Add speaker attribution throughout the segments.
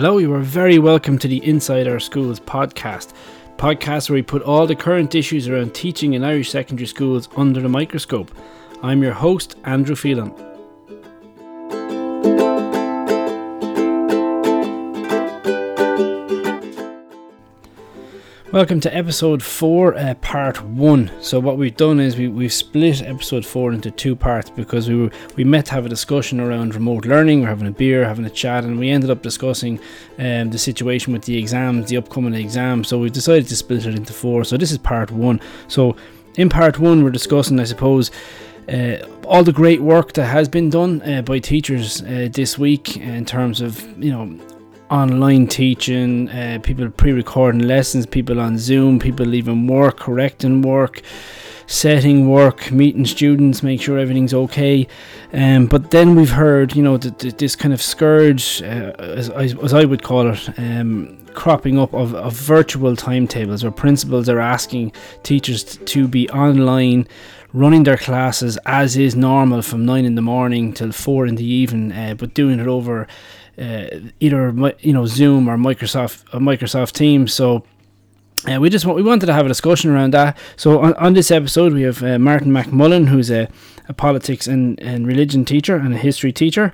Speaker 1: Hello, you are very welcome to the Inside Our Schools podcast. Podcast where we put all the current issues around teaching in Irish secondary schools under the microscope. I'm your host, Andrew Phelan. Welcome to episode four, uh, part one. So what we've done is we, we've split episode four into two parts because we were, we met to have a discussion around remote learning. We're having a beer, having a chat, and we ended up discussing um, the situation with the exams, the upcoming exams. So we've decided to split it into four. So this is part one. So in part one, we're discussing, I suppose. Uh, all the great work that has been done uh, by teachers uh, this week in terms of you know online teaching, uh, people pre-recording lessons, people on Zoom, people leaving work, correcting work, setting work, meeting students, make sure everything's okay. Um, but then we've heard, you know, this kind of scourge, uh, as, as, I would call it, um, cropping up of, of virtual timetables where principals are asking teachers to be online running their classes as is normal from 9 in the morning till 4 in the evening uh, but doing it over uh, either you know Zoom or Microsoft uh, Microsoft Teams. So. Uh, we just want, we wanted to have a discussion around that. So on, on this episode, we have uh, Martin McMullen, who's a, a politics and, and religion teacher and a history teacher.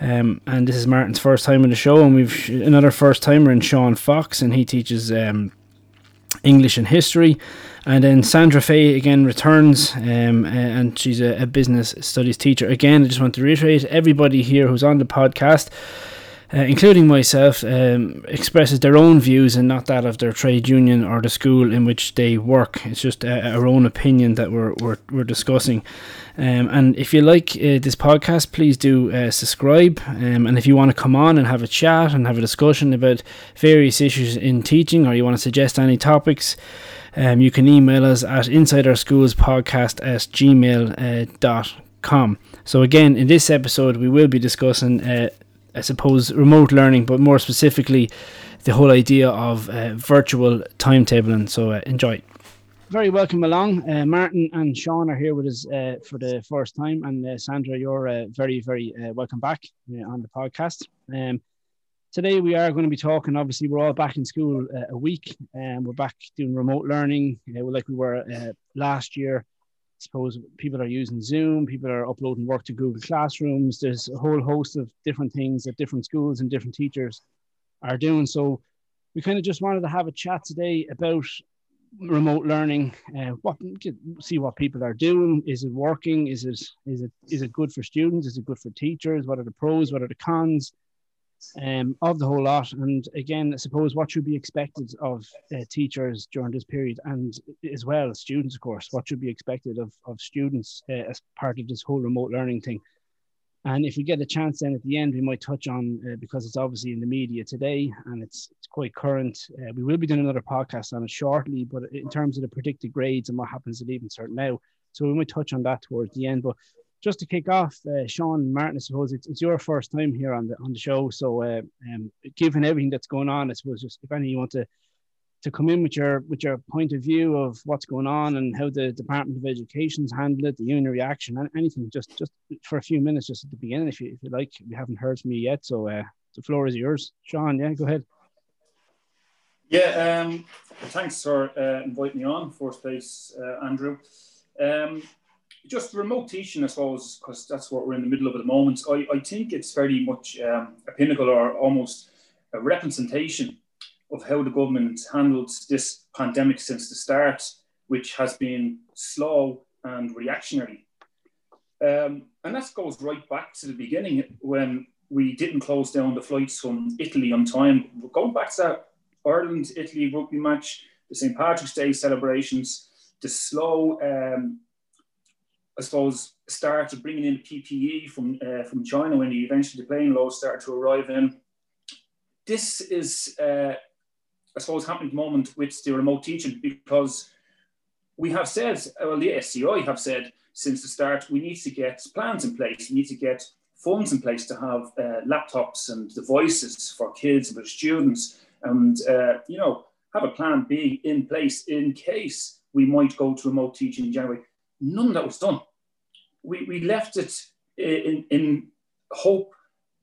Speaker 1: Um, and this is Martin's first time on the show, and we've another first timer in Sean Fox, and he teaches um, English and history. And then Sandra Fay again returns, um, and she's a, a business studies teacher. Again, I just want to reiterate everybody here who's on the podcast uh, including myself, um, expresses their own views and not that of their trade union or the school in which they work. It's just uh, our own opinion that we're, we're, we're discussing. Um, and if you like uh, this podcast, please do uh, subscribe. Um, and if you want to come on and have a chat and have a discussion about various issues in teaching, or you want to suggest any topics, um, you can email us at insideourschoolspodcast at gmail.com. Uh, so, again, in this episode, we will be discussing uh, I suppose, remote learning, but more specifically, the whole idea of uh, virtual timetabling. So uh, enjoy. Very welcome along. Uh, Martin and Sean are here with us uh, for the first time, and uh, Sandra, you're uh, very, very welcome back on the podcast. Um, today we are going to be talking. Obviously, we're all back in school a week, and we're back doing remote learning, like we were last year suppose people are using Zoom, people are uploading work to Google Classrooms. There's a whole host of different things that different schools and different teachers are doing. So we kind of just wanted to have a chat today about remote learning. Uh, what see what people are doing? Is it working? Is it is it is it good for students? Is it good for teachers? What are the pros? What are the cons? Um, of the whole lot. And again, I suppose what should be expected of uh, teachers during this period, and as well students, of course, what should be expected of, of students uh, as part of this whole remote learning thing. And if we get a chance, then at the end, we might touch on uh, because it's obviously in the media today and it's it's quite current. Uh, we will be doing another podcast on it shortly, but in terms of the predicted grades and what happens at Leaving Cert now, so we might touch on that towards the end. But just to kick off, uh, Sean Martin, I suppose it's, it's your first time here on the on the show. So, uh, um, given everything that's going on, I suppose just if any you want to to come in with your with your point of view of what's going on and how the Department of Education's handled it, the union reaction, and anything, just just for a few minutes, just at the beginning, if you if you like. Haven't heard from you yet, so uh, the floor is yours, Sean. Yeah, go ahead.
Speaker 2: Yeah, um, thanks for uh, inviting me on. First place, uh, Andrew. Um, just remote teaching, I suppose, because that's what we're in the middle of at the moment. I, I think it's very much um, a pinnacle or almost a representation of how the government handled this pandemic since the start, which has been slow and reactionary. Um, and that goes right back to the beginning when we didn't close down the flights from Italy on time. Going back to that Ireland Italy rugby match, the St. Patrick's Day celebrations, the slow um, I suppose, started bringing in PPE from uh, from China when the eventually the plane loads started to arrive in. This is, uh, I suppose, happening at the moment with the remote teaching because we have said, well, the SCI have said since the start, we need to get plans in place. We need to get funds in place to have uh, laptops and devices for kids and for students, and uh, you know, have a plan B in place in case we might go to remote teaching in January. None of that was done. We, we left it in, in hope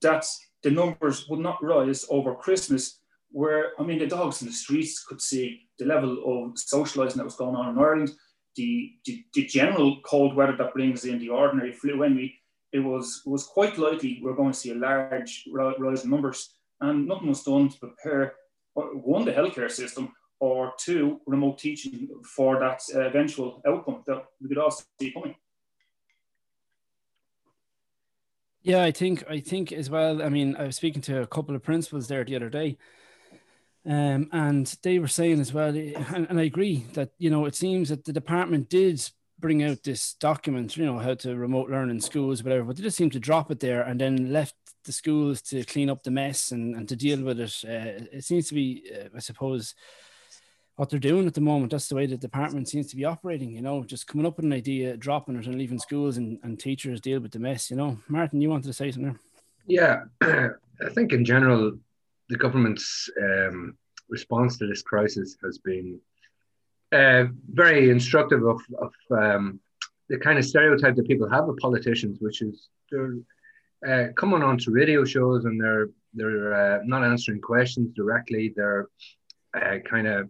Speaker 2: that the numbers would not rise over Christmas, where, I mean, the dogs in the streets could see the level of socialising that was going on in Ireland, the, the, the general cold weather that brings in the ordinary flu envy, it was, was quite likely we're going to see a large rise in numbers. And nothing was done to prepare, uh, one, the healthcare system, or two, remote teaching for that uh, eventual outcome that we could all see coming.
Speaker 1: Yeah, I think I think as well. I mean, I was speaking to a couple of principals there the other day, um, and they were saying as well, and, and I agree that you know it seems that the department did bring out this document, you know, how to remote learn in schools, whatever, but they just seemed to drop it there and then left the schools to clean up the mess and, and to deal with it. Uh, it seems to be, uh, I suppose, what they're doing at the moment. That's the way the department seems to be operating, you know, just coming up with an idea, dropping it and leaving schools and, and teachers deal with the mess, you know. Martin, you wanted to say something
Speaker 3: Yeah, I think in general, the government's um, response to this crisis has been uh, very instructive of, of um, the kind of stereotype that people have of politicians, which is they're uh, coming on to radio shows and they're they're uh, not answering questions directly. They're uh, kind of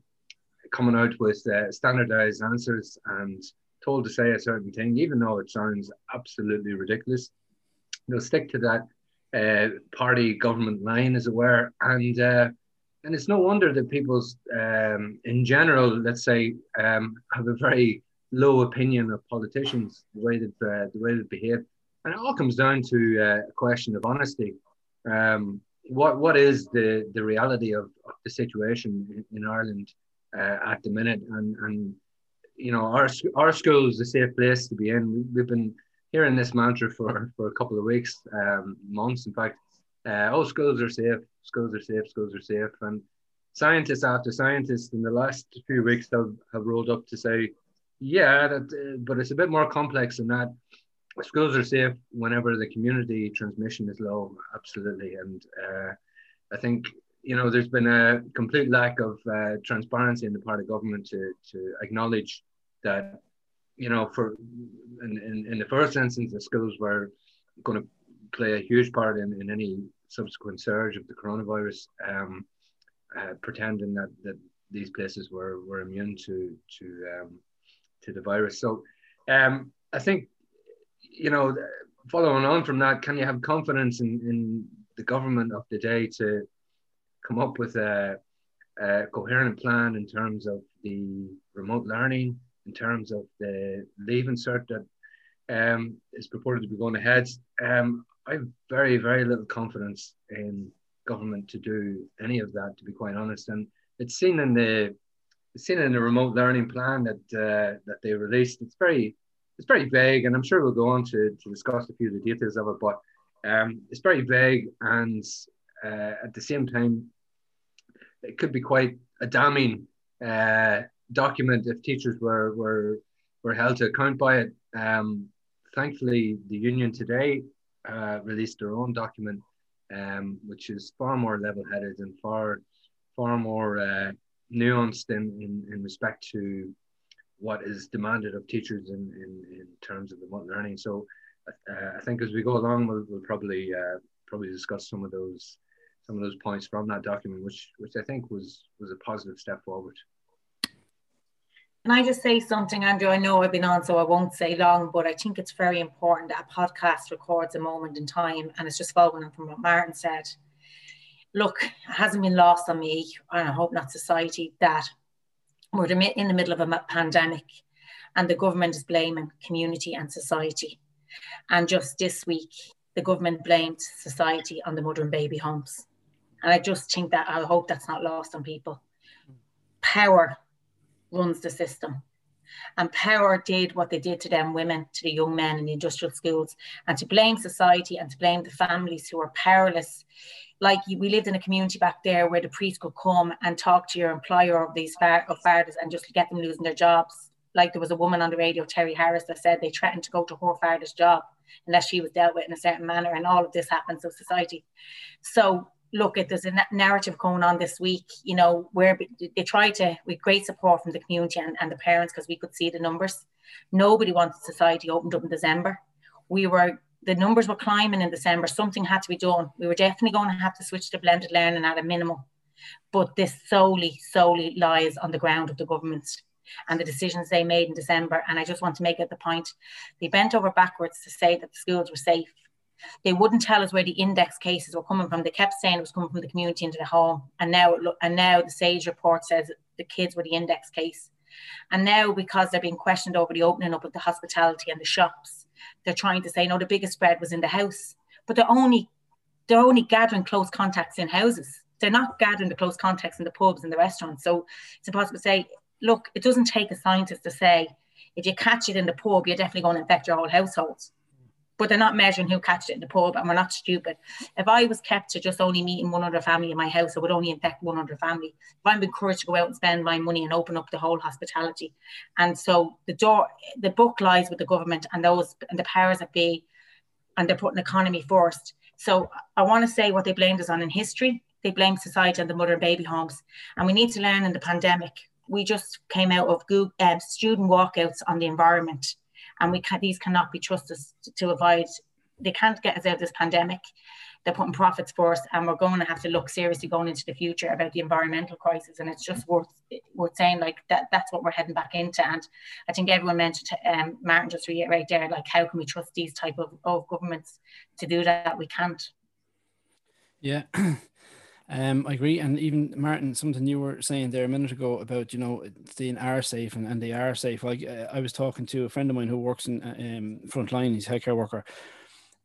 Speaker 3: coming out with uh, standardized answers and told to say a certain thing, even though it sounds absolutely ridiculous. They'll stick to that uh, party government line, as it were, and uh, and it's no wonder that people's, um, in general, let's say, um, have a very low opinion of politicians, the way that uh, the way they behave, and it all comes down to uh, a question of honesty. Um, what what is the the reality of, of the situation in, in Ireland? Uh, at the minute, and and you know our our school is a safe place to be in. We've been hearing this mantra for for a couple of weeks, um, months, in fact. Uh, oh, schools are safe, schools are safe, schools are safe, and scientists after scientists in the last few weeks have, have rolled up to say, yeah, that, uh, but it's a bit more complex than that. Schools are safe whenever the community transmission is low, absolutely, and uh, I think you know, there's been a complete lack of uh, transparency in the part of government to, to acknowledge that, you know, for in, in, in the first instance, the schools were going to play a huge part in, in any subsequent surge of the coronavirus, um, uh, pretending that, that these places were, were immune to to um, to the virus. So um, I think, you know, following on from that, can you have confidence in, in the government of the day to come up with a, a coherent plan in terms of the remote learning, in terms of the leave cert that um, is purported to be going ahead. Um, I have very, very little confidence in government to do any of that, to be quite honest. And it's seen in the seen in the remote learning plan that uh, that they released. It's very it's very vague, and I'm sure we'll go on to, to discuss a few of the details of it. But um, it's very vague, and uh, at the same time, it could be quite a damning uh, document if teachers were were were held to account by it. Um, thankfully, the union today uh, released their own document, um, which is far more level-headed and far far more uh, nuanced in, in, in respect to what is demanded of teachers in, in, in terms of remote learning. So uh, I think as we go along, we'll, we'll probably uh, probably discuss some of those some of those points from that document, which which I think was was a positive step forward.
Speaker 4: Can I just say something, Andrew? I know I've been on, so I won't say long, but I think it's very important that a podcast records a moment in time, and it's just following on from what Martin said. Look, it hasn't been lost on me, and I hope not society, that we're in the middle of a pandemic, and the government is blaming community and society. And just this week, the government blamed society on the mother and baby homes. And I just think that I hope that's not lost on people. Power runs the system. And power did what they did to them women, to the young men in the industrial schools, and to blame society and to blame the families who are powerless. Like we lived in a community back there where the priest could come and talk to your employer of these of fathers and just get them losing their jobs. Like there was a woman on the radio, Terry Harris, that said they threatened to go to her father's job unless she was dealt with in a certain manner, and all of this happens to society. So look at there's a narrative going on this week you know where they try to with great support from the community and, and the parents because we could see the numbers nobody wanted society opened up in december we were the numbers were climbing in December. Something had to be done. We were definitely going to have to switch to blended learning at a minimum. But this solely, solely lies on the ground of the government and the decisions they made in December. And I just want to make it the point they bent over backwards to say that the schools were safe. They wouldn't tell us where the index cases were coming from. They kept saying it was coming from the community into the home. And now, and now the SAGE report says the kids were the index case. And now, because they're being questioned over the opening up of the hospitality and the shops, they're trying to say, no, the biggest spread was in the house. But they're only they're only gathering close contacts in houses. They're not gathering the close contacts in the pubs and the restaurants. So it's impossible to say, look, it doesn't take a scientist to say if you catch it in the pub, you're definitely going to infect your whole household but they're not measuring who catched it in the pub and we're not stupid. If I was kept to just only meeting one other family in my house, I would only infect one other family. If I'm encouraged to go out and spend my money and open up the whole hospitality. And so the door, the book lies with the government and those and the powers that be, and they're putting economy first. So I want to say what they blamed us on in history. They blamed society and the mother and baby homes. And we need to learn in the pandemic. We just came out of Google, uh, student walkouts on the environment and we can, these cannot be trusted to avoid. They can't get us out of this pandemic. They're putting profits first, and we're going to have to look seriously going into the future about the environmental crisis. And it's just worth worth saying like that. That's what we're heading back into. And I think everyone mentioned um, Martin just reiterate there, like how can we trust these type of, of governments to do that? We can't.
Speaker 1: Yeah. Um, I agree, and even Martin, something you were saying there a minute ago about you know staying are safe and, and they are safe. Like uh, I was talking to a friend of mine who works in uh, um, frontline, he's a healthcare worker,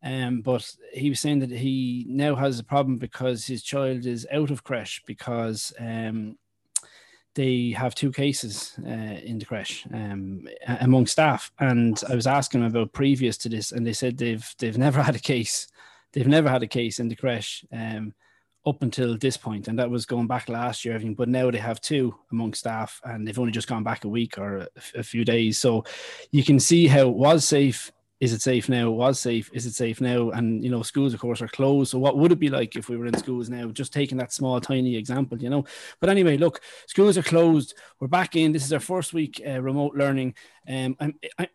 Speaker 1: um, but he was saying that he now has a problem because his child is out of creche because um, they have two cases uh, in the creche um, among staff. And I was asking about previous to this, and they said they've they've never had a case. They've never had a case in the creche. Um, up until this point, and that was going back last year. Everything, but now they have two among staff, and they've only just gone back a week or a, a few days. So you can see how it was safe is it safe now? Was safe. Is it safe now? And you know, schools of course are closed. So what would it be like if we were in schools now? Just taking that small, tiny example, you know. But anyway, look, schools are closed. We're back in. This is our first week uh, remote learning. Um,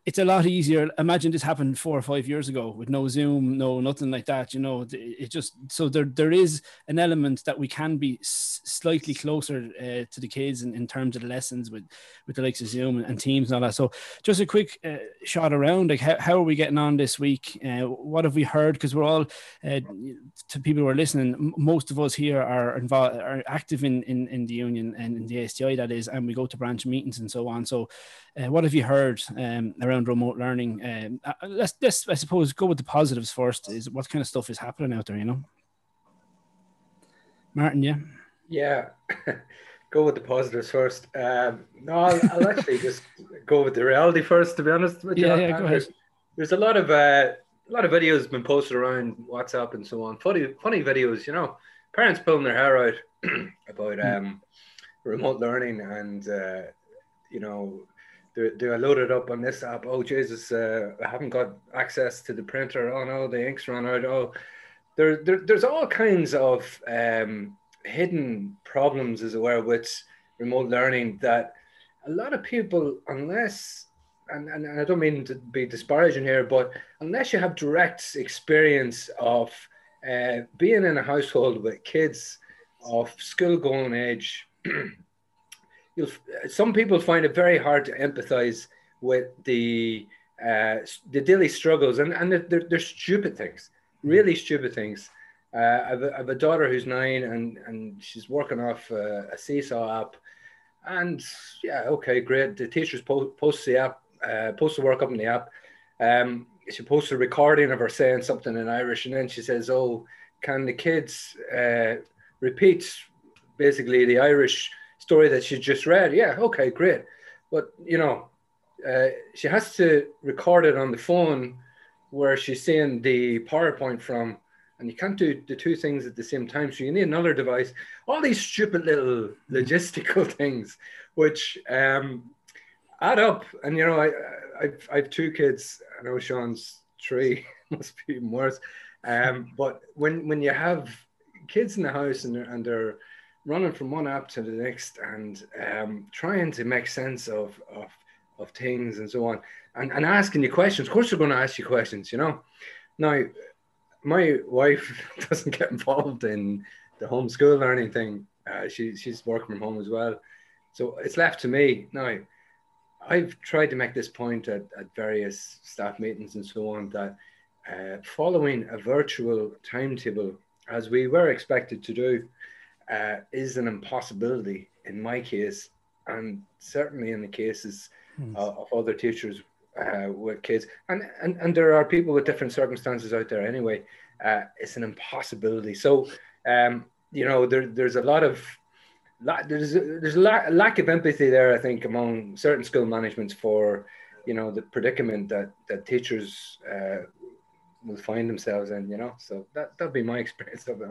Speaker 1: it's a lot easier. Imagine this happened four or five years ago with no Zoom, no nothing like that. You know, it just so there there is an element that we can be slightly closer uh, to the kids in, in terms of the lessons with with the likes of Zoom and, and Teams and all that. So just a quick uh, shot around, like how, how are we getting on this week? Uh, what have we heard? Because we're all uh, to people who are listening. Most of us here are involved, are active in, in in the union and in the ASTI that is, and we go to branch meetings and so on. So uh, what have you heard um, around remote learning? Um, uh, let's, let's, I suppose, go with the positives first. Is what kind of stuff is happening out there? You know, Martin. Yeah.
Speaker 3: Yeah. go with the positives first. Um, no, I'll, I'll actually just go with the reality first. To be honest with you,
Speaker 1: yeah, yeah, go ahead.
Speaker 3: There's a lot of uh, a lot of videos been posted around WhatsApp and so on. Funny, funny videos. You know, parents pulling their hair out about hmm. um, remote learning and uh, you know they're, I load it up on this app? Oh Jesus, uh, I haven't got access to the printer. Oh no, the ink's run out. Oh, there, there there's all kinds of um, hidden problems, as it were, with remote learning that a lot of people, unless and, and, and I don't mean to be disparaging here, but unless you have direct experience of uh, being in a household with kids of school going age you'll some people find it very hard to empathize with the uh, the daily struggles and and they're, they're stupid things really stupid things. Uh, I, have a, I, have a, daughter who's nine and and she's working off a, a seesaw app and yeah okay great. The teachers post, post the app uh, post the work up in the app um, she posts a recording of her saying something in irish and then she says oh can the kids uh, repeat basically the irish story that she just read. Yeah, okay, great. But, you know, uh, she has to record it on the phone where she's seeing the PowerPoint from, and you can't do the two things at the same time. So you need another device. All these stupid little logistical things, which um, add up. And, you know, I, I've, I have two kids. I know Sean's three, must be even worse. Um, but when, when you have kids in the house and they're, and they're running from one app to the next and um, trying to make sense of, of, of things and so on and, and asking you questions. Of course, they're going to ask you questions, you know. Now, my wife doesn't get involved in the homeschool or anything. Uh, she, she's working from home as well. So it's left to me. Now, I've tried to make this point at, at various staff meetings and so on that uh, following a virtual timetable, as we were expected to do, uh, is an impossibility in my case, and certainly in the cases hmm. uh, of other teachers uh, with kids. And, and, and there are people with different circumstances out there anyway. Uh, it's an impossibility. So, um, you know, there, there's a lot of there's there's a lack, lack of empathy there, I think, among certain school managements for, you know, the predicament that that teachers uh, will find themselves in. You know, so that that'd be my experience of it.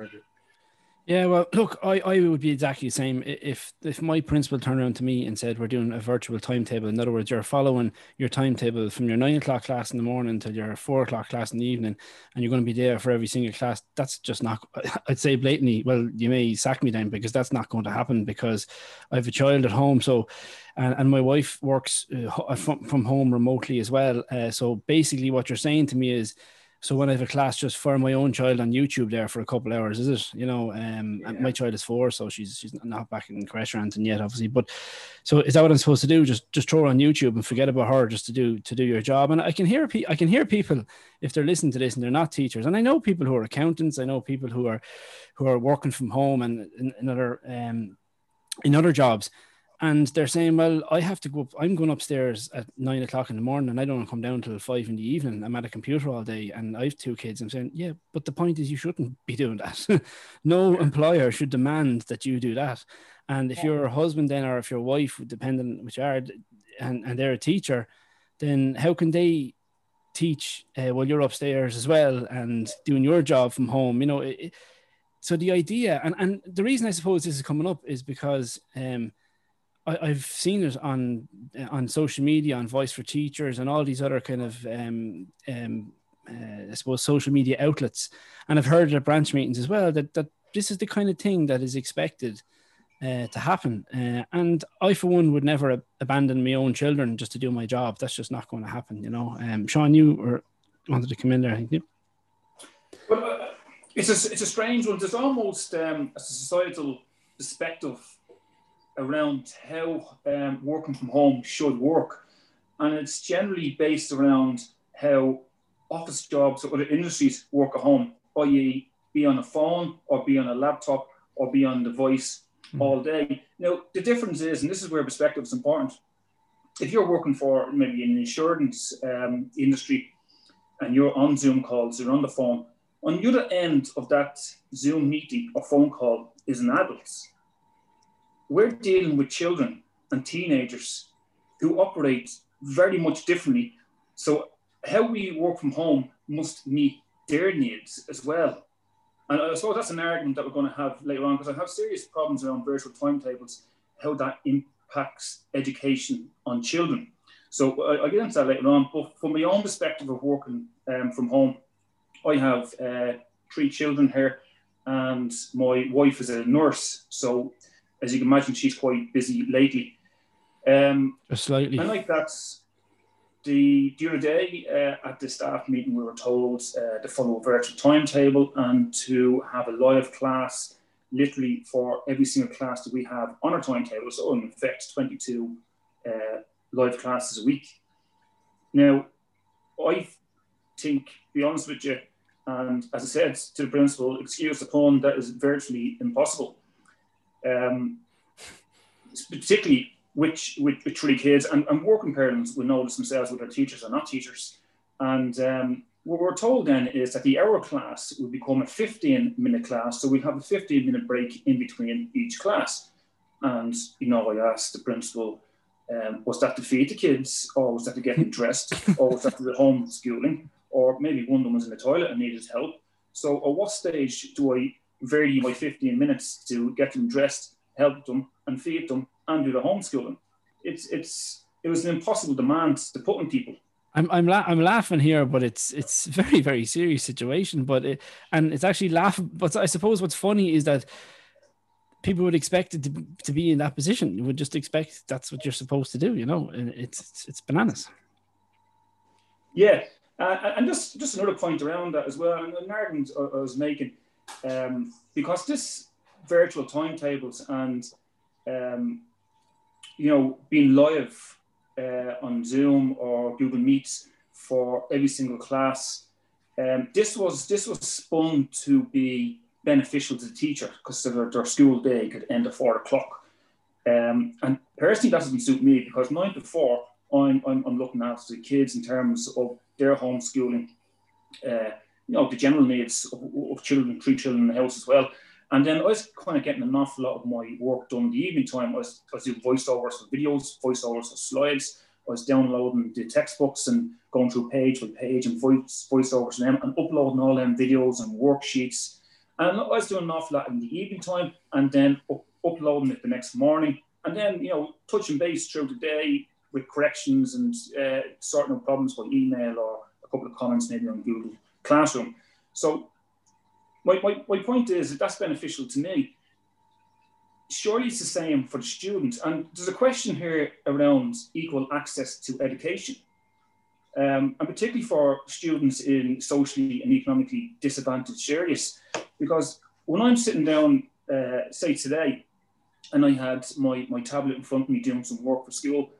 Speaker 1: Yeah, well, look, I, I would be exactly the same. If if my principal turned around to me and said we're doing a virtual timetable, in other words, you're following your timetable from your nine o'clock class in the morning till your four o'clock class in the evening, and you're going to be there for every single class, that's just not. I'd say blatantly. Well, you may sack me then because that's not going to happen because I have a child at home. So, and, and my wife works uh, from from home remotely as well. Uh, so basically, what you're saying to me is so when I have a class just for my own child on YouTube there for a couple hours, is it? You know, um, yeah. my child is four, so she's she's not back in creche or anything yet, obviously. But so is that what I'm supposed to do? Just just throw her on YouTube and forget about her, just to do to do your job. And I can hear I can hear people if they're listening to this and they're not teachers, and I know people who are accountants, I know people who are who are working from home and in, in other um, in other jobs and they're saying, "Well, I have to go. Up, I'm going upstairs at nine o'clock in the morning, and I don't come down till five in the evening. I'm at a computer all day, and I have two kids." I'm saying, "Yeah, but the point is, you shouldn't be doing that. no employer should demand that you do that. And if your husband then, or if your wife, depending which are, and and they're a teacher, then how can they teach uh, while you're upstairs as well and doing your job from home? You know." It, so the idea, and and the reason I suppose this is coming up is because. um I, have seen it on on social media, on Voice for Teachers, and all these other kind of um, um, uh, I suppose social media outlets, and I've heard at branch meetings as well that that this is the kind of thing that is expected uh, to happen. Uh, and I, for one, would never abandon my own children just to do my job. That's just not going to happen, you know. Um, Sean, you or wanted to come in there, I think.
Speaker 2: Well, uh, it's a it's a strange one. There's almost um, a societal perspective around how um, working from home should work. And it's generally based around how office jobs or other industries work at home, i.e., be on a phone or be on a laptop or be on device mm. all day. Now, the difference is, and this is where perspective is important, if you're working for maybe an insurance um, industry and you're on Zoom calls, you're on the phone, on the other end of that Zoom meeting or phone call is an adult we're dealing with children and teenagers who operate very much differently. So how we work from home must meet their needs as well. And I suppose that's an argument that we're going to have later on because I have serious problems around virtual timetables, how that impacts education on children. So I, will get into that later on. But from my own perspective of working um, from home, I have uh, three children here, and my wife is a nurse. So as you can imagine, she's quite busy lately. Um,
Speaker 1: Slightly.
Speaker 2: And like that's the during the day uh, at the staff meeting, we were told uh, to follow a virtual timetable and to have a live class literally for every single class that we have on our timetable. So in effect, 22 uh, live classes a week. Now, I think, be honest with you, and as I said to the principal, excuse the pun, that is virtually impossible um, particularly which with, with three kids and, and working parents will notice themselves whether teachers or not teachers. And um, what we're told then is that the hour class will become a 15 minute class. So we have a 15 minute break in between each class. And, you know, I asked the principal, um, was that to feed the kids or was that to get them dressed or was that to the home schooling or maybe one of them was in the toilet and needed help. So at what stage do I vary my 15 minutes to get them dressed, help them, and feed them, and do the homeschooling. It's it's it was an impossible demand to put on people.
Speaker 1: I'm I'm la- I'm laughing here, but it's it's very very serious situation. But it, and it's actually laughing. But I suppose what's funny is that people would expect it to, to be in that position. You would just expect that's what you're supposed to do. You know, and it's it's, it's bananas.
Speaker 2: Yeah, Uh, and just just another point around that as well, and an argument I, I was making, um, because this virtual timetables and um, you know being live uh, on Zoom or Google Meets for every single class, um, this was this was spun to be beneficial to the teacher because their, their school day could end at four o'clock. Um, and personally, that doesn't suit me because nine to four, I'm, I'm, I'm looking after the kids in terms of their homeschooling, uh, you know, the general needs of, of, children, three children in the house as well. And then I was kind of getting an awful lot of my work done in the evening time. I was, I was doing voiceovers for videos, voiceovers for slides. I was downloading the textbooks and going through page by page and voice voiceovers and them and uploading all them videos and worksheets. And I was doing an awful lot in the evening time and then up, uploading it the next morning. And then, you know, touching base through the day, with corrections and uh, sorting out problems by email or a couple of comments maybe on Google Classroom. So my, my, my point is that that's beneficial to me. Surely it's the same for the students. And there's a question here around equal access to education. Um, and particularly for students in socially and economically disadvantaged areas. Because when I'm sitting down, uh, say today, and I had my, my tablet in front of me doing some work for school,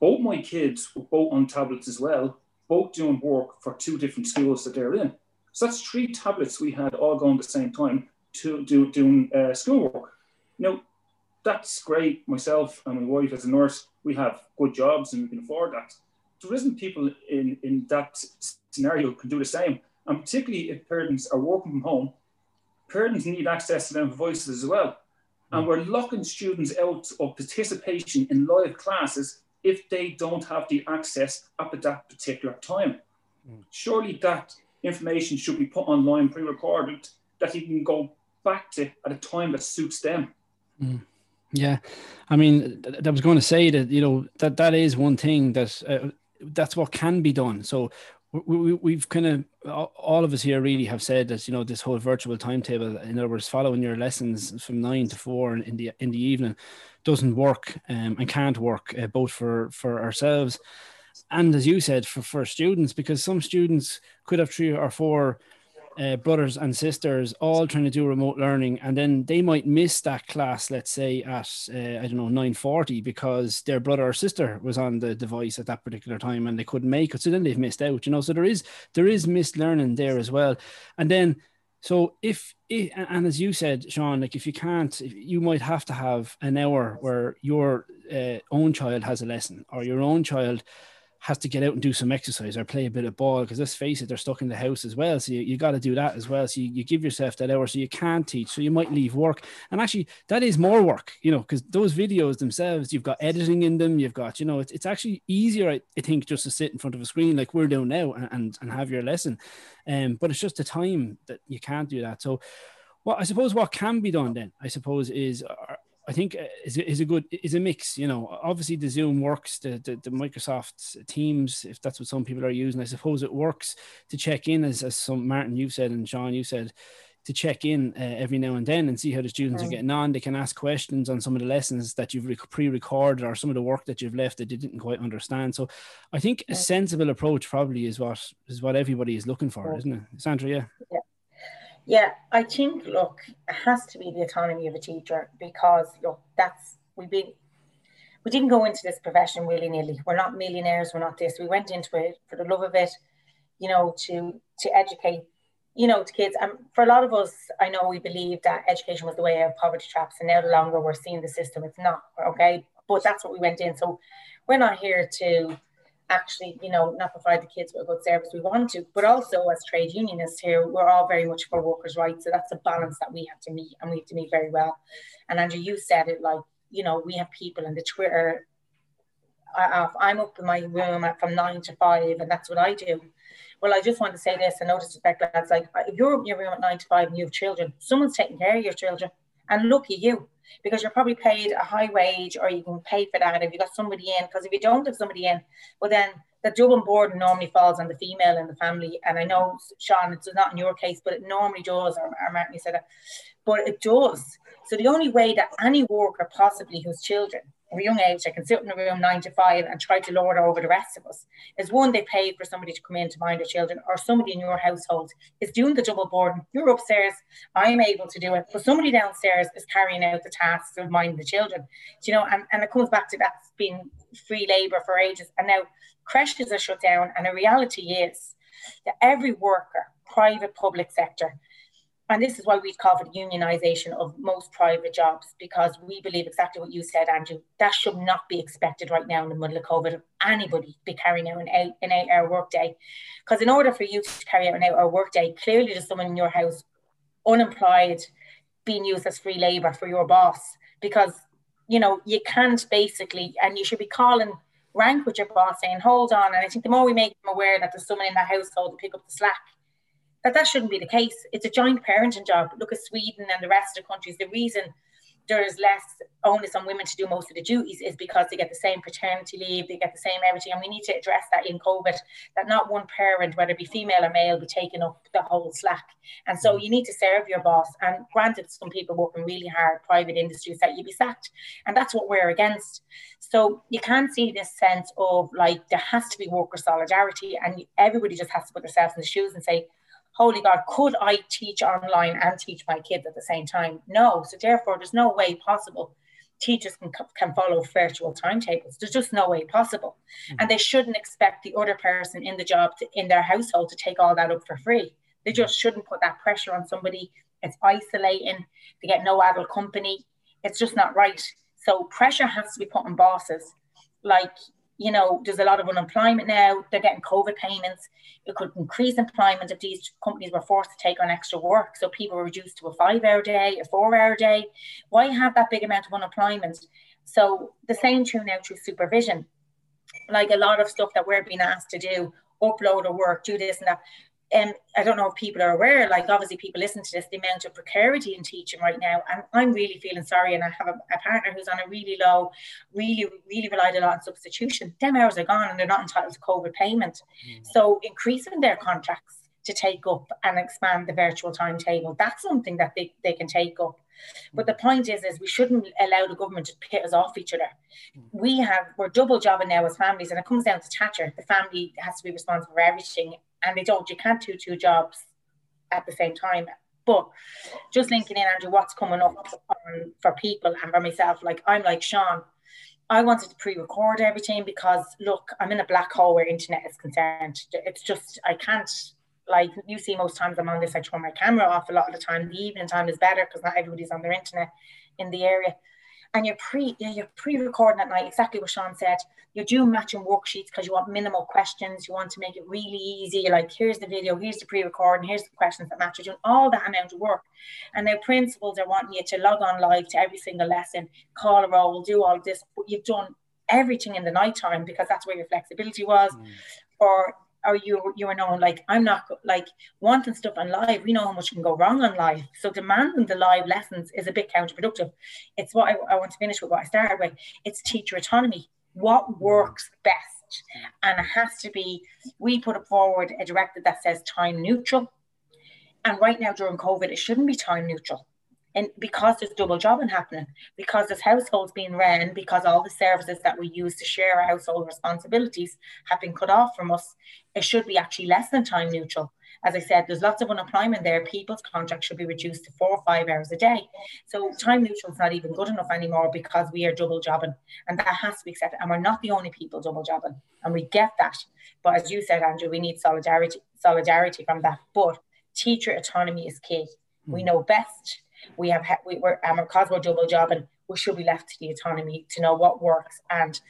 Speaker 2: both my kids were both on tablets as well, both doing work for two different schools that they're in. So that's three tablets we had all going at the same time to do doing uh, schoolwork. Now, that's great. Myself and my wife, as a nurse, we have good jobs and we can afford that. There isn't people in, in that scenario can do the same. And particularly if parents are working from home, parents need access to their voices as well. And we're locking students out of participation in live classes if they don't have the access up at that particular time. Mm. Surely that information should be put online pre-recorded that you can go back to at a time that suits them.
Speaker 1: Mm. Yeah, I mean, I was going to say that you know that that is one thing that uh, that's what can be done. So we, we've kind of all of us here really have said that you know this whole virtual timetable in other words following your lessons from nine to four in the in the evening doesn't work um, and can't work uh, both for for ourselves and as you said for for students because some students could have three or four uh, brothers and sisters all trying to do remote learning. And then they might miss that class let's say at uh, i don't know 9.40 because their brother or sister was on the device at that particular time and they couldn't make it. So then they've missed out you know? So there is there is missed learning there as well. And then so if, if and as you said sean like if you can't you might have to have an hour where your uh, own child has a lesson or your own child has to get out and do some exercise or play a bit of ball because let's face it, they're stuck in the house as well. So you, you got to do that as well. So you, you give yourself that hour so you can't teach. So you might leave work. And actually, that is more work, you know, because those videos themselves, you've got editing in them, you've got, you know, it's, it's actually easier, I, I think, just to sit in front of a screen like we're doing now and, and, and have your lesson. Um, but it's just the time that you can't do that. So, what I suppose what can be done then, I suppose, is uh, I think uh, is is a good is a mix. You know, obviously the Zoom works, the, the, the Microsoft Teams, if that's what some people are using. I suppose it works to check in, as as some Martin you said and Sean you said, to check in uh, every now and then and see how the students are getting on. They can ask questions on some of the lessons that you've pre-recorded or some of the work that you've left that they didn't quite understand. So, I think a sensible approach probably is what is what everybody is looking for, isn't it, Sandra?
Speaker 4: Yeah. yeah. Yeah, I think look, it has to be the autonomy of a teacher because look, that's we've been we didn't go into this profession willy nilly. We're not millionaires. We're not this. We went into it for the love of it, you know, to to educate, you know, to kids. And for a lot of us, I know we believe that education was the way out of poverty traps, and now the longer we're seeing the system, it's not okay. But that's what we went in. So we're not here to actually, you know, not provide the kids with a good service we want to, but also as trade unionists here, we're all very much for workers' rights. So that's a balance that we have to meet and we have to meet very well. And Andrew, you said it like, you know, we have people in the Twitter. I'm up in my room from nine to five, and that's what I do. Well, I just want to say this and notice respect, lads. Like, if you're up in your room at nine to five and you have children, someone's taking care of your children, and at you because you're probably paid a high wage or you can pay for that if you got somebody in. Because if you don't have somebody in, well, then the Dublin board normally falls on the female in the family. And I know, Sean, it's not in your case, but it normally does, or, or Martin, you said that, but it does. So the only way that any worker possibly whose children young age, they can sit in a room nine to five and try to lord over the rest of us. Is one, they pay for somebody to come in to mind their children, or somebody in your household is doing the double board. You're upstairs, I'm able to do it, but somebody downstairs is carrying out the tasks of minding the children. Do you know, and, and it comes back to that being free labour for ages. And now creches are shut down, and the reality is that every worker, private, public sector, and this is why we call for the unionisation of most private jobs, because we believe exactly what you said, Andrew. That should not be expected right now in the middle of COVID of anybody be carrying out an eight, an eight hour workday. Because in order for you to carry out an eight hour workday, clearly there's someone in your house unemployed being used as free labour for your boss. Because, you know, you can't basically, and you should be calling rank with your boss saying, hold on. And I think the more we make them aware that there's someone in the household to pick up the slack, that that shouldn't be the case. It's a joint parenting job. Look at Sweden and the rest of the countries. The reason there's less onus on women to do most of the duties is because they get the same paternity leave, they get the same everything. And we need to address that in COVID, that not one parent, whether it be female or male, be taking up the whole slack. And so you need to serve your boss. And granted, some people working really hard, private industries, that you be sacked. And that's what we're against. So you can see this sense of like there has to be worker solidarity and everybody just has to put themselves in the shoes and say, holy God, could I teach online and teach my kids at the same time? No. So therefore, there's no way possible teachers can, can follow virtual timetables. There's just no way possible. Mm-hmm. And they shouldn't expect the other person in the job to, in their household to take all that up for free. They mm-hmm. just shouldn't put that pressure on somebody. It's isolating. They get no adult company. It's just not right. So pressure has to be put on bosses. Like you know, there's a lot of unemployment now. They're getting COVID payments. It could increase employment if these companies were forced to take on extra work. So people were reduced to a five hour day, a four hour day. Why have that big amount of unemployment? So the same true now through supervision. Like a lot of stuff that we're being asked to do, upload a work, do this and that um, I don't know if people are aware, like obviously people listen to this, the amount of precarity in teaching right now. And I'm really feeling sorry. And I have a, a partner who's on a really low, really, really relied a lot on substitution. Them hours are gone and they're not entitled to COVID payment. Mm. So increasing their contracts to take up and expand the virtual timetable, that's something that they, they can take up. But the point is, is we shouldn't allow the government to pit us off each other. We have we're double jobbing now as families, and it comes down to Thatcher. The family has to be responsible for everything, and they don't. You can't do two jobs at the same time. But just linking in, Andrew, what's coming up on, for people and for myself, like I'm like Sean, I wanted to pre-record everything because look, I'm in a black hole where internet is concerned. It's just I can't like you see most times I'm on this, I turn my camera off a lot of the time. The evening time is better because not everybody's on their internet in the area and you're pre you're pre-recording at night exactly what sean said. You're doing matching worksheets because you want minimal questions. You want to make it really easy. You're like here's the video. Here's the pre-recording. Here's the questions that match you're doing all that amount of work. And now principals are wanting you to log on live to every single lesson call a roll do all this. But you've done everything in the night time because that's where your flexibility was mm. or or you you are known like I'm not like wanting stuff on live. We know how much can go wrong on live. So demanding the live lessons is a bit counterproductive. It's what I, I want to finish with what I started with. It's teacher autonomy. What works best, and it has to be. We put forward a directive that says time neutral. And right now during COVID, it shouldn't be time neutral and because there's double jobbing happening, because there's households being ran, because all the services that we use to share our household responsibilities have been cut off from us, it should be actually less than time neutral. As I said, there's lots of unemployment there. People's contracts should be reduced to four or five hours a day. So time neutral is not even good enough anymore because we are double jobbing, and that has to be accepted. And we're not the only people double jobbing, and we get that. But as you said, Andrew, we need solidarity, solidarity from that. But teacher autonomy is key. We hmm. know best we have we were um, because we're job and we should be left to the autonomy to know what works. And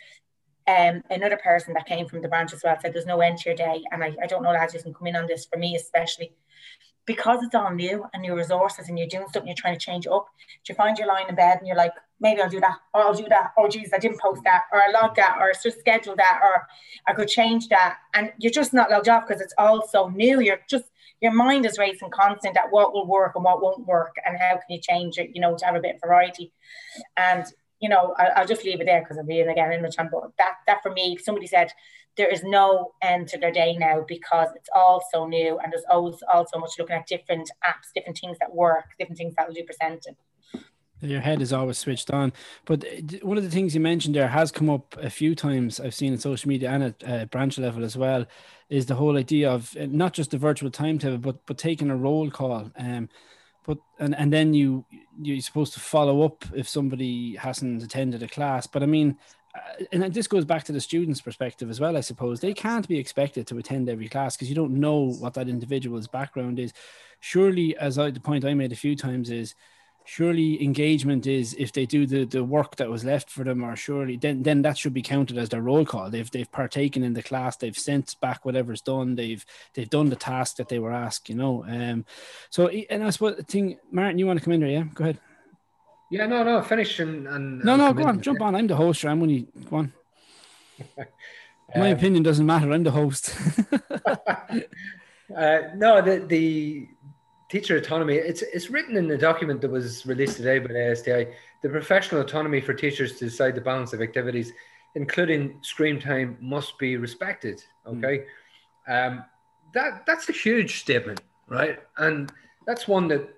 Speaker 4: um, another person that came from the branch as well said there's no end to your day. And I, I don't know lads, you can come in on this for me especially because it's all new and new resources and you're doing something, you're trying to change up. Do you find you're lying in bed and you're like, maybe I'll do that, or I'll do that, oh geez, I didn't post that, or I logged that, or just schedule that, or I could change that. And you're just not logged off because it's all so new. You're just your mind is racing constant at what will work and what won't work and how can you change it, you know, to have a bit of variety. And, you know, I, will just leave it there because I'm being again in the. But that, that for me, somebody said there is no end to their day now because it's all so new and there's always also much looking at different apps, different things that work, different things that will do presenting.
Speaker 1: Your head is always switched on. But uh, one of the things you mentioned there has come up a few times. I've seen in social media and at uh, branch level as well, is the whole idea of uh, not just the virtual timetable, but but taking a roll call. Um, but and and then you you're supposed to follow up if somebody hasn't attended a class. But I mean, uh, and this goes back to the student's perspective as well, I suppose. They can't be expected to attend every class because you don't know what that individual's background is. Surely, as I, the point I made a few times is, surely engagement is if they do the, the work that was left for them or surely then then that should be counted as their roll call. They've they've partaken in the class they've sent back whatever's done they've they've done the task that they were asked you know um so and i suppose the thing martin you want to come in there yeah? Go ahead.
Speaker 3: Yeah no no finish and, and
Speaker 1: no no go on jump on i'm the host i'm when you go on. My um, opinion doesn't matter i'm the host.
Speaker 3: Uh, no the the teacher autonomy, it's, it's written in the document that was released today by the ASTI, the professional autonomy for teachers to decide the balance of activities, including screen time, must be respected. Hmm. Okay. Mm. Um, that, that's a huge statement, right? And that's one that,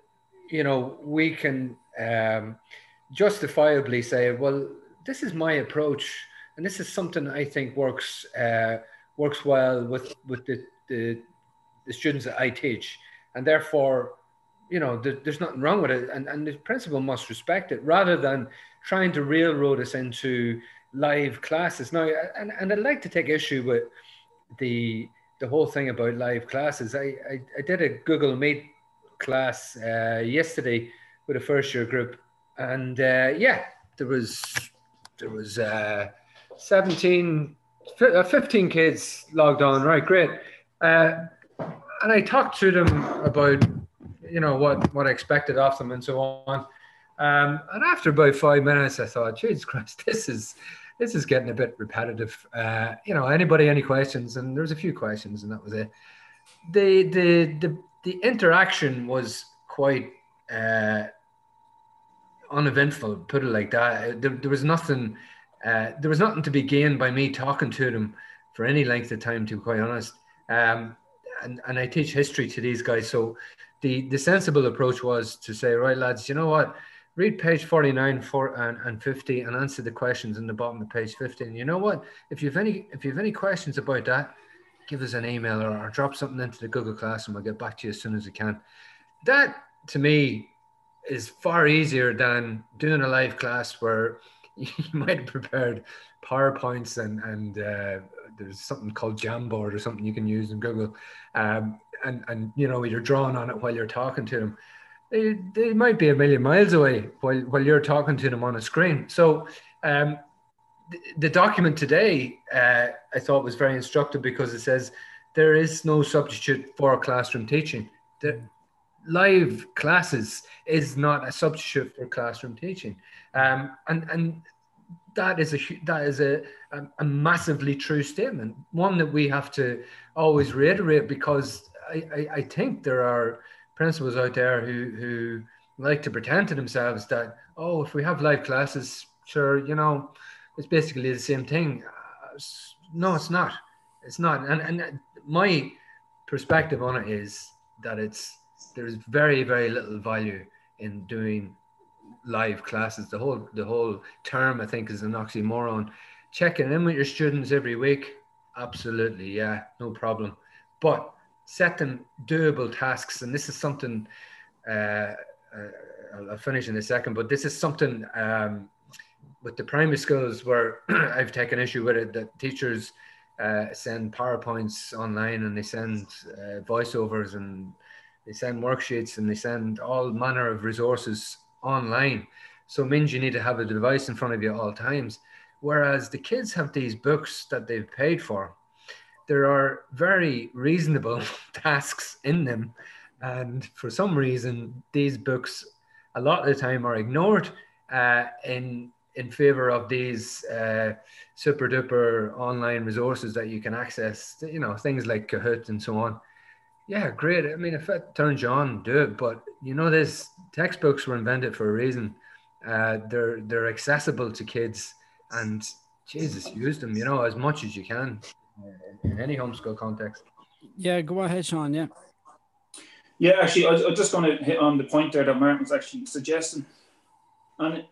Speaker 3: you know, we can um, justifiably say, well, this is my approach. And this is something I think works uh, works well with, with the, the, the students that I teach and therefore, you know, there, there's nothing wrong with it, and and the principal must respect it rather than trying to railroad us into live classes. Now, and, and I'd like to take issue with the the whole thing about live classes. I I, I did a Google Meet class uh, yesterday with a first year group, and uh, yeah, there was there was uh, 17, uh, 15 kids logged on. Right, great. Uh, and I talked to them about you know what what I expected of them and so on. Um, and after about five minutes, I thought, Jesus Christ, this is this is getting a bit repetitive. Uh, you know, anybody any questions? And there was a few questions, and that was it. The the the the interaction was quite uh, uneventful. Put it like that. There, there was nothing. Uh, there was nothing to be gained by me talking to them for any length of time. To be quite honest, um, and, and I teach history to these guys. So the, the sensible approach was to say, right, lads, you know what? Read page 49 four, and, and 50 and answer the questions in the bottom of page 50. And you know what? If you've any if you have any questions about that, give us an email or, or drop something into the Google Class and we'll get back to you as soon as we can. That to me is far easier than doing a live class where you might have prepared PowerPoints and, and uh, there's something called Jamboard or something you can use in Google, um, and and you know you're drawing on it while you're talking to them. They, they might be a million miles away while while you're talking to them on a screen. So um, the, the document today uh, I thought was very instructive because it says there is no substitute for classroom teaching. The live classes is not a substitute for classroom teaching, um, and and that is a that is a, a, massively true statement, one that we have to always reiterate because I, I, I, think there are principals out there who who like to pretend to themselves that oh if we have live classes sure you know it's basically the same thing. Uh, no it's not. It's not. And and my perspective on it is that it's there's very very little value in doing live classes. The whole the whole term I think is an oxymoron. Checking in with your students every week, absolutely, yeah, no problem. But set them doable tasks, and this is something. Uh, uh, I'll finish in a second, but this is something um, with the primary schools where I've taken issue with it that teachers uh, send PowerPoints online and they send uh, voiceovers and they send worksheets and they send all manner of resources online. So it means you need to have a device in front of you at all times. Whereas the kids have these books that they've paid for. There are very reasonable tasks in them. And for some reason, these books a lot of the time are ignored uh, in in favor of these uh, super duper online resources that you can access, you know, things like Kahoot and so on. Yeah, great. I mean, if it turns you on, do it. But you know, this textbooks were invented for a reason. Uh, they're they're accessible to kids, and Jesus, use them. You know, as much as you can in, in any homeschool context.
Speaker 1: Yeah, go ahead, Sean. Yeah.
Speaker 2: Yeah, actually, I was, just going to hit on the point there that Martin was actually suggesting. And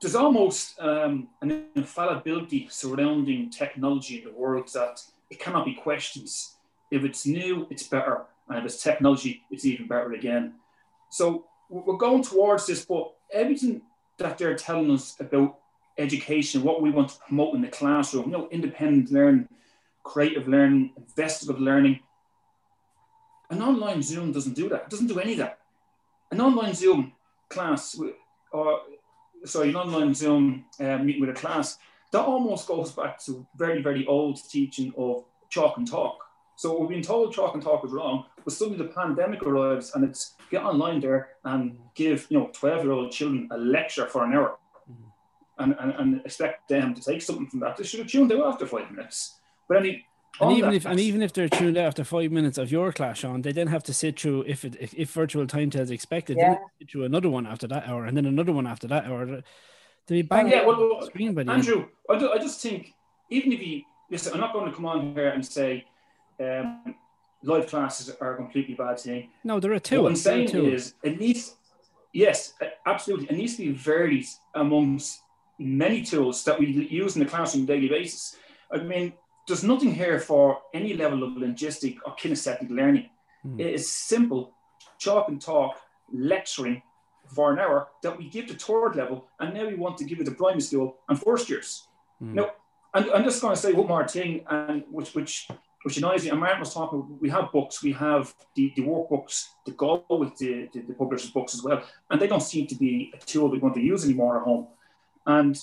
Speaker 2: there's almost um, an infallibility surrounding technology in the world that it cannot be questioned. If it's new, it's better. And if it's technology, it's even better again. So we're going towards this, but everything that they're telling us about education, what we want to promote in the classroom, you know, independent learning, creative learning, investigative learning. An online Zoom doesn't do that. It doesn't do any of that. An online Zoom class, or sorry, an online Zoom uh, meeting with a class, that almost goes back to very, very old teaching of chalk and talk. So we've been told chalk and talk is wrong, but suddenly the pandemic arrives and it's get online there and give you know 12 year old children a lecture for an hour mm-hmm. and, and, and, expect them to take something from that. They should have tuned out after five minutes. But any
Speaker 1: and even if and even if they're tuned out after five minutes of your class on, they then have to sit through if it if virtual timetables expected, yeah. sit through another one after that hour and then another one after that hour. They bang
Speaker 2: yeah, well, well screen by Andrew, I, do, I just think even if you listen, I'm not going to come on here and say um, live classes are a completely bad thing.
Speaker 1: No, there are two.
Speaker 2: What I'm saying is it needs yes, absolutely, it needs to be varied amongst many tools that we use in the classroom daily basis. I mean, there's nothing here for any level of linguistic or kinesthetic learning. Mm. It is simple chalk and talk lecturing for an hour that we give to third level, and now we want to give it to primary school and first years. Mm. Now, I'm, I'm just going to say one more thing, and which which which annoys me. And Martin was talking. We have books, we have the, the workbooks that go with the, the, the publishers' books as well, and they don't seem to be a tool we're going to use anymore at home. And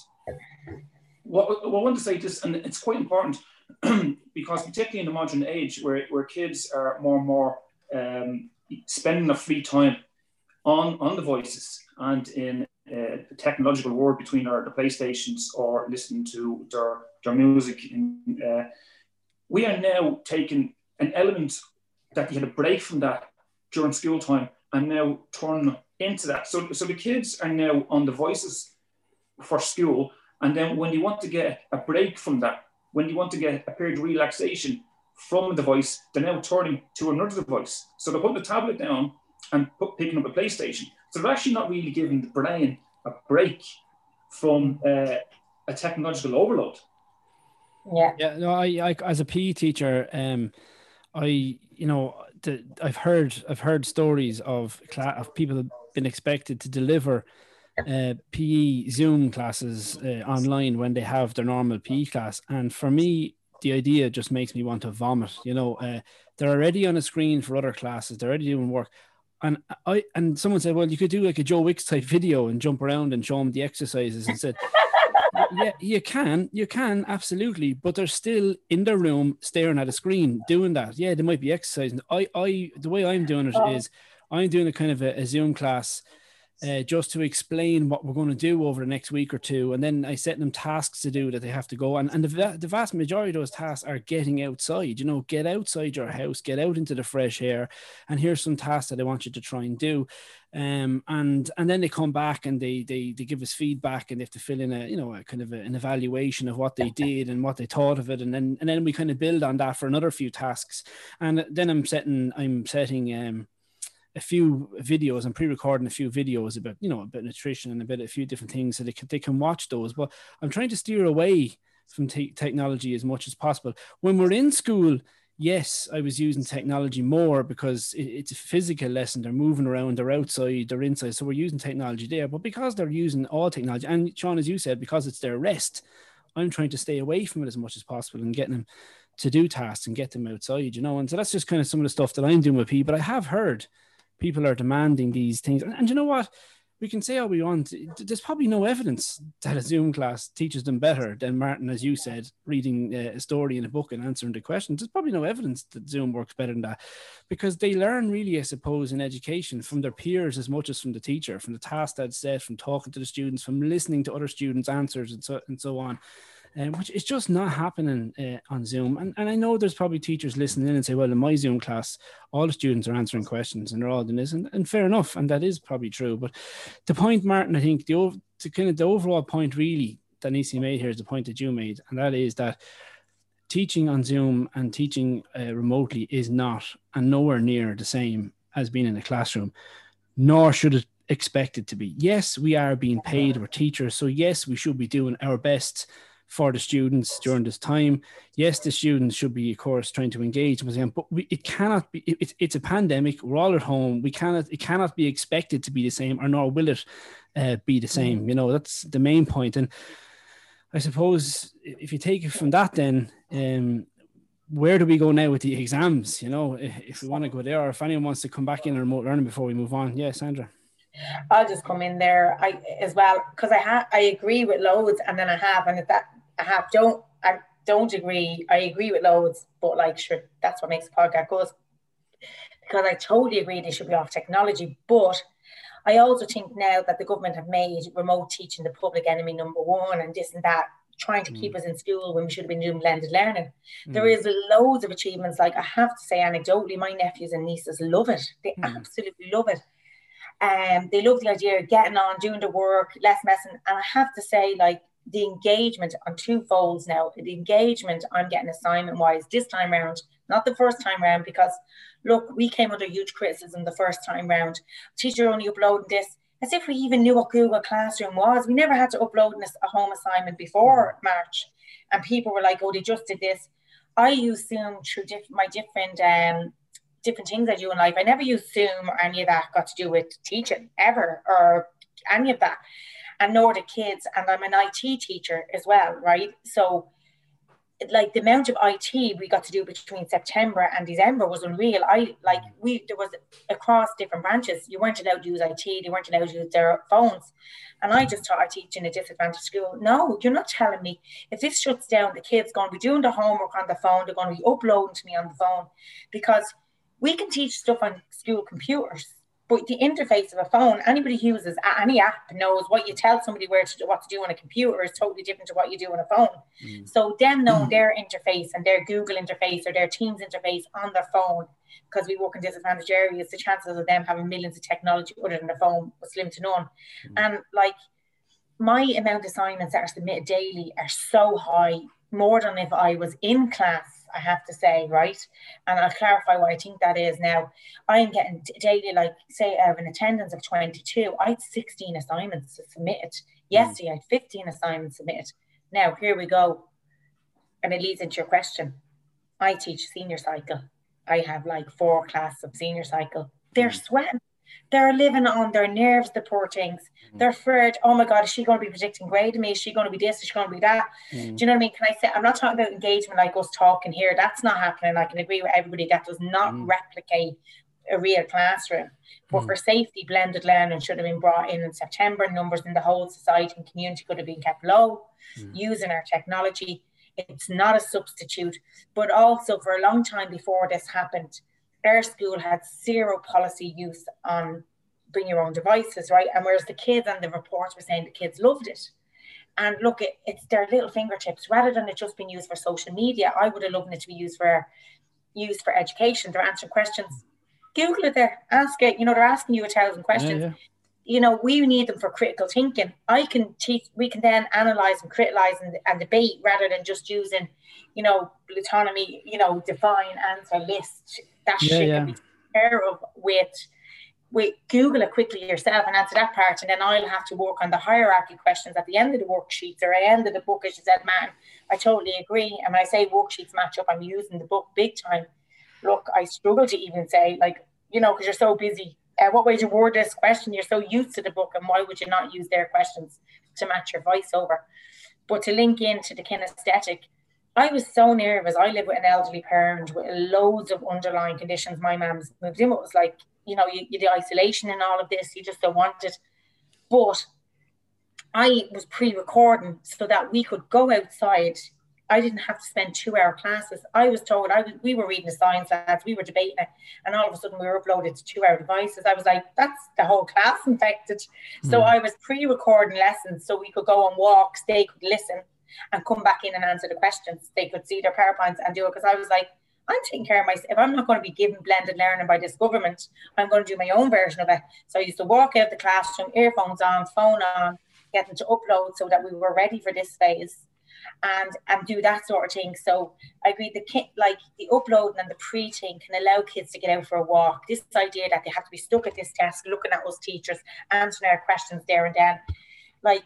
Speaker 2: what, what I want to say this, and it's quite important because particularly in the modern age where, where kids are more and more um, spending their free time on, on devices and in uh, the technological world between our, the PlayStations or listening to their, their music. In, uh, we are now taking an element that you had a break from that during school time and now turn into that. So, so the kids are now on the voices for school. And then when you want to get a break from that, when you want to get a period of relaxation from the voice, they're now turning to another device. So they're putting the tablet down and put, picking up a PlayStation. So they're actually not really giving the brain a break from uh, a technological overload.
Speaker 4: Yeah.
Speaker 1: Yeah. No, I, I as a PE teacher, um, I you know the, I've heard I've heard stories of cla- of people been expected to deliver uh, PE Zoom classes uh, online when they have their normal PE class. And for me, the idea just makes me want to vomit. You know, uh, they're already on a screen for other classes, they're already doing work. And I and someone said, well, you could do like a Joe Wicks type video and jump around and show them the exercises and said, yeah, you can, you can absolutely, but they're still in their room staring at a screen doing that. Yeah, they might be exercising. I, I, the way I'm doing it oh. is, I'm doing a kind of a, a Zoom class uh, just to explain what we're going to do over the next week or two. And then I set them tasks to do that they have to go. And, and the, the vast majority of those tasks are getting outside, you know, get outside your house, get out into the fresh air. And here's some tasks that I want you to try and do. Um, and and then they come back and they, they they give us feedback and they have to fill in a you know a kind of a, an evaluation of what they did and what they thought of it and then and then we kind of build on that for another few tasks and then I'm setting I'm setting um a few videos and pre-recording a few videos about you know about nutrition and about a few different things so they can they can watch those. But i'm trying to steer away from te- technology as much as possible. When we're in school yes i was using technology more because it, it's a physical lesson. They're moving around they're outside they're inside. So we're using technology there. But because they're using all technology and sean as you said because it's their rest i'm trying to stay away from it as much as possible and getting them to do tasks and get them outside you know? And so that's just kind of some of the stuff that i'm doing with p but i have heard people are demanding these things. And, and you know what? We can say all we want. There's probably no evidence that a Zoom class teaches them better than Martin, as you said, reading uh, a story in a book and answering the questions. There's probably no evidence that Zoom works better than that because they learn really, I suppose, in education from their peers as much as from the teacher, from the task that's set, from talking to the students, from listening to other students' answers, and so and so on um, which is just not happening uh, on Zoom. And, and I know there's probably teachers listening in and say, well, in my Zoom class, all the students are answering questions and they're all doing this. And, and fair enough. And that is probably true. But the point, Martin, I think the, the kind of the overall point really that be made here is the point that you made. And that is that teaching on Zoom and teaching uh, remotely is not and nowhere near the same as being in a classroom, nor should it expected to be. Yes, we are being paid, we're teachers, so yes, we should be doing our best for the students during this time. Yes, the students should be, of course, trying to engage with them, but we, it cannot be. It, it's a pandemic. We're all at home. We cannot. It cannot be expected to be the same, or nor will it uh, be the same. Mm. You know, that's the main point. And I suppose if you take it from that, then um, where do we go now with the exams? You know, if we want to go there, or if anyone wants to come back in remote learning before we move on. Yeah, Sandra.
Speaker 4: I'll just come in there I as well because I have I agree with loads and then I have and that I have don't I don't agree. I agree with loads, but like sure that's what makes the podcast goes because I totally agree they should be off technology. But I also think now that the government have made remote teaching the public enemy number one and this and that, trying to mm. keep us in school when we should have been doing blended learning. Mm. There is loads of achievements. Like I have to say, anecdotally, my nephews and nieces love it. They mm. absolutely love it. Um, they love the idea of getting on, doing the work, less messing. And I have to say, like the engagement on two folds now. The engagement I'm getting assignment wise this time round, not the first time round, because look, we came under huge criticism the first time round. Teacher only uploading this as if we even knew what Google Classroom was. We never had to upload a home assignment before March, and people were like, "Oh, they just did this." I use Zoom through diff- my different um, different things I do in life. I never use Zoom or any of that got to do with teaching ever or any of that and nor the kids. And I'm an IT teacher as well, right? So like the amount of IT we got to do between September and December was unreal. I like we there was across different branches. You weren't allowed to use IT. They weren't allowed to use their phones. And I just thought I teach in a disadvantaged school. No, you're not telling me if this shuts down, the kids going to be doing the homework on the phone. They're going to be uploading to me on the phone because we can teach stuff on school computers but the interface of a phone, anybody who uses any app knows what you tell somebody where to do, what to do on a computer is totally different to what you do on a phone. Mm. So them knowing mm. their interface and their Google interface or their Teams interface on their phone, because we work in disadvantaged areas, the chances of them having millions of technology other than the phone was slim to none. Mm. And like my amount of assignments that are submitted daily are so high, more than if I was in class I have to say, right? And I'll clarify what I think that is now. I'm getting daily, like, say, I have an attendance of 22. I had 16 assignments submitted. Yesterday, mm. I had 15 assignments submitted. Now, here we go. And it leads into your question. I teach senior cycle. I have like four classes of senior cycle. They're mm. sweating. They're living on their nerves, the poor things. Mm. They're afraid, oh my God, is she going to be predicting grade to me? Is she going to be this? Is she going to be that? Mm. Do you know what I mean? Can I say, I'm not talking about engagement like us talking here. That's not happening. I can agree with everybody. That does not mm. replicate a real classroom. But mm. for safety, blended learning should have been brought in in September. Numbers in the whole society and community could have been kept low mm. using our technology. It's not a substitute, but also for a long time before this happened, our school had zero policy use on bring your own devices, right? And whereas the kids and the reports were saying the kids loved it. And look, it, it's their little fingertips rather than it just being used for social media. I would have loved it to be used for used for education. They're answering questions. Google it there, ask it. You know, they're asking you a thousand questions. Yeah, yeah. You know, we need them for critical thinking. I can teach. We can then analyze and criticize and, and debate rather than just using, you know, autonomy. You know, define answer list that yeah, shit yeah. can be care of with with Google it quickly yourself and answer that part, and then I'll have to work on the hierarchy questions at the end of the worksheets or at the end of the book, as you said, man. I totally agree. And when I say worksheets match up, I'm using the book big time. Look, I struggle to even say like, you know, because you're so busy. Uh, what way to word this question? You're so used to the book, and why would you not use their questions to match your voiceover? But to link into the kinesthetic, I was so nervous. I live with an elderly parent with loads of underlying conditions. My mum's moved in. It was like, you know, you, you the isolation and all of this. You just don't want it. But I was pre-recording so that we could go outside. I didn't have to spend two-hour classes. I was told I was, we were reading the science labs, we were debating it, and all of a sudden we were uploaded to two-hour devices. I was like, that's the whole class infected. Mm. So. I was pre-recording lessons so we could go on walks. They could listen and come back in and answer the questions. They could see their PowerPoints and do it because I was like, I'm taking care of myself. If I'm not going to be given blended learning by this government, I'm going to do my own version of it. So I used to walk out the classroom, earphones on, phone on, getting to upload so that we were ready for this phase. and and do that sort of thing. So I agree the kid like the uploading and the pre-thing can allow kids to get out for a walk. This idea that they have to be stuck at this desk looking at us teachers, answering our questions there and then. Like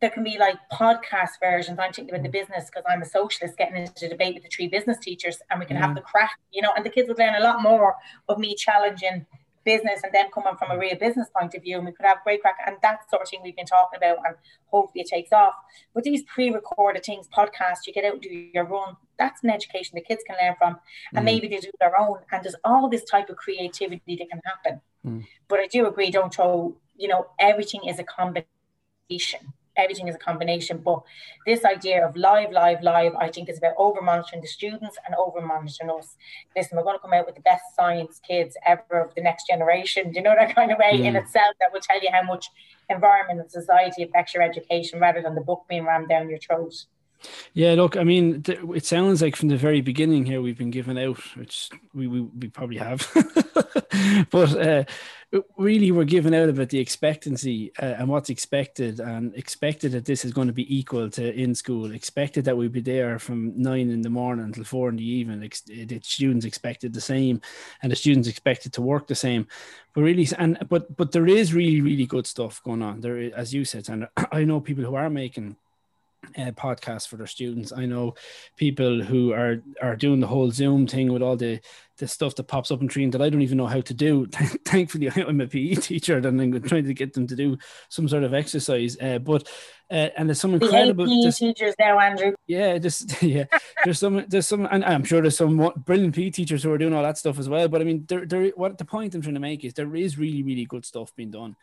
Speaker 4: there can be like podcast versions. I'm thinking about the business because I'm a socialist getting into debate with the three business teachers and we can mm. have the crack, you know, and the kids would learn a lot more of me challenging business and then coming from a real business point of view and we could have great crack and that sort of thing we've been talking about and hopefully it takes off. But these pre-recorded things, podcasts, you get out and do your run, that's an education the kids can learn from and mm. maybe they do their own and there's all this type of creativity that can happen. Mm. But I do agree, don't throw, you know, everything is a combination everything is a combination. But this idea of live, live, live, I think is about over monitoring the students and over monitoring us. Listen, we're going to come out with the best science kids ever of the next generation. Do you know that kind of way mm. in itself that will tell you how much environment and society affects your education rather than the book being rammed down your throat.
Speaker 1: Yeah, look, I mean, it sounds like from the very beginning here we've been given out, which we we, we probably have, but uh, really we're given out about the expectancy uh, and what's expected, and expected that this is going to be equal to in school, expected that we'd be there from nine in the morning until four in the evening. Ex- the students expected the same, and the students expected to work the same. But really, and but but there is really really good stuff going on there, as you said, and I know people who are making uh, podcasts for their students. I know people who are are doing the whole Zoom thing with all the the stuff that pops up in training that I don't even know how to do. Thankfully, I'm a PE teacher and I'm trying to get them to do some sort of exercise. Uh, but uh, and there's some incredible
Speaker 4: the PE teachers now, Andrew.
Speaker 1: Yeah, just yeah. There's some there's some and I'm sure there's some brilliant PE teachers who are doing all that stuff as well. But I mean, there there what the point I'm trying to make is there is really really good stuff being done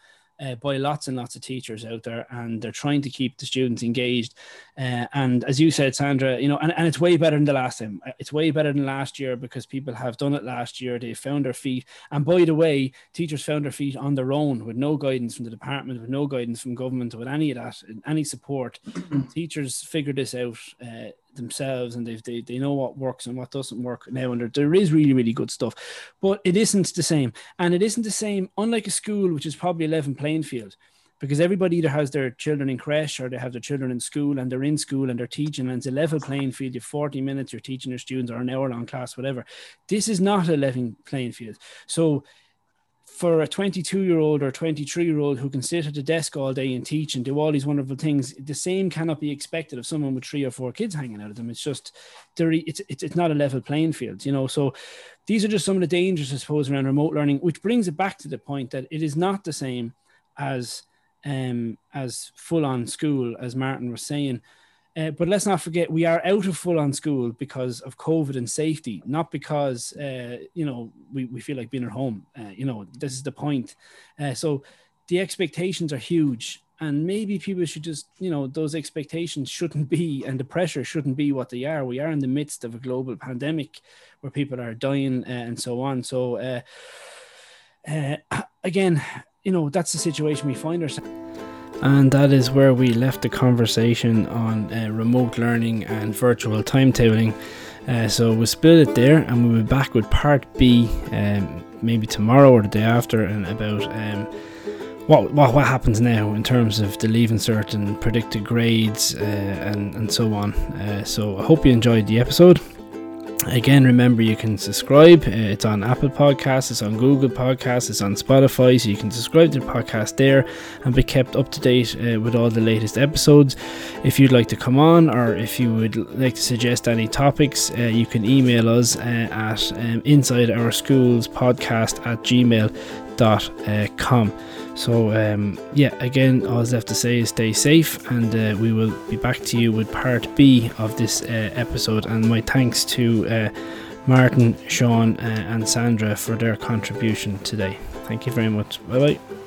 Speaker 1: uh, by lots and lots of teachers out there, and they're trying to keep the students engaged. Uh, and as you said, Sandra, you know, and, and it's way better than the last time. It's way better than last year because people have done it last year. They found their feet, and by the way, teachers found their feet on their own with no guidance from the department, with no guidance from government, with any of that, any support. teachers figured this out. Uh, themselves and they they they know what works and what doesn't work now and there, there is really really good stuff. But it isn't the same. And it isn't the same unlike a school which is probably 11 playing field because everybody either has their children in creche or they have their children in school and they're in school and they're teaching and it's a level playing field. You 40 minutes you're teaching your students or an hour long class whatever. This is not a level playing field. So for a 22 year old or 23 year old who can sit at a desk all day and teach and do all these wonderful things, the same cannot be expected of someone with three or four kids hanging out of them. It's just, it's, it's, it's not a level playing field, you know. So these are just some of the dangers, I suppose, around remote learning, which brings it back to the point that it is not the same as um, as full on school, as Martin was saying. Uh, but let's not forget, we are out of full on school because of COVID and safety, not because, uh, you know, we, we feel like being at home. Uh, you know, this is the point. Uh, so the expectations are huge. And maybe people should just, you know, those expectations shouldn't be, and the pressure shouldn't be what they are. We are in the midst of a global pandemic where people are dying uh, and so on. So, uh, again, you know, that's the situation we find ourselves. And that is where we left the conversation on uh, remote learning and virtual timetabling. Uh, so we'll split it there and we'll be back with part B um, maybe tomorrow or the day after and about um, what, what what happens now in terms of the leaving cert and predicted grades uh, and, and so on. Uh, so I hope you enjoyed the episode. Again, remember you can subscribe. Uh, it's on Apple Podcasts, it's on Google Podcasts, it's on Spotify, so you can subscribe to the podcast there and be kept up to date uh, with all the latest episodes. If you'd like to come on or if you would like to suggest any topics, uh, you can email us uh, at um, inside our schools podcast at gmail.com. So, um, yeah, again, all I have to say is stay safe, and uh, we will be back to you with part B of this uh, episode. And my thanks to uh, Martin, Sean, uh, and Sandra for their contribution today. Thank you very much. Bye bye.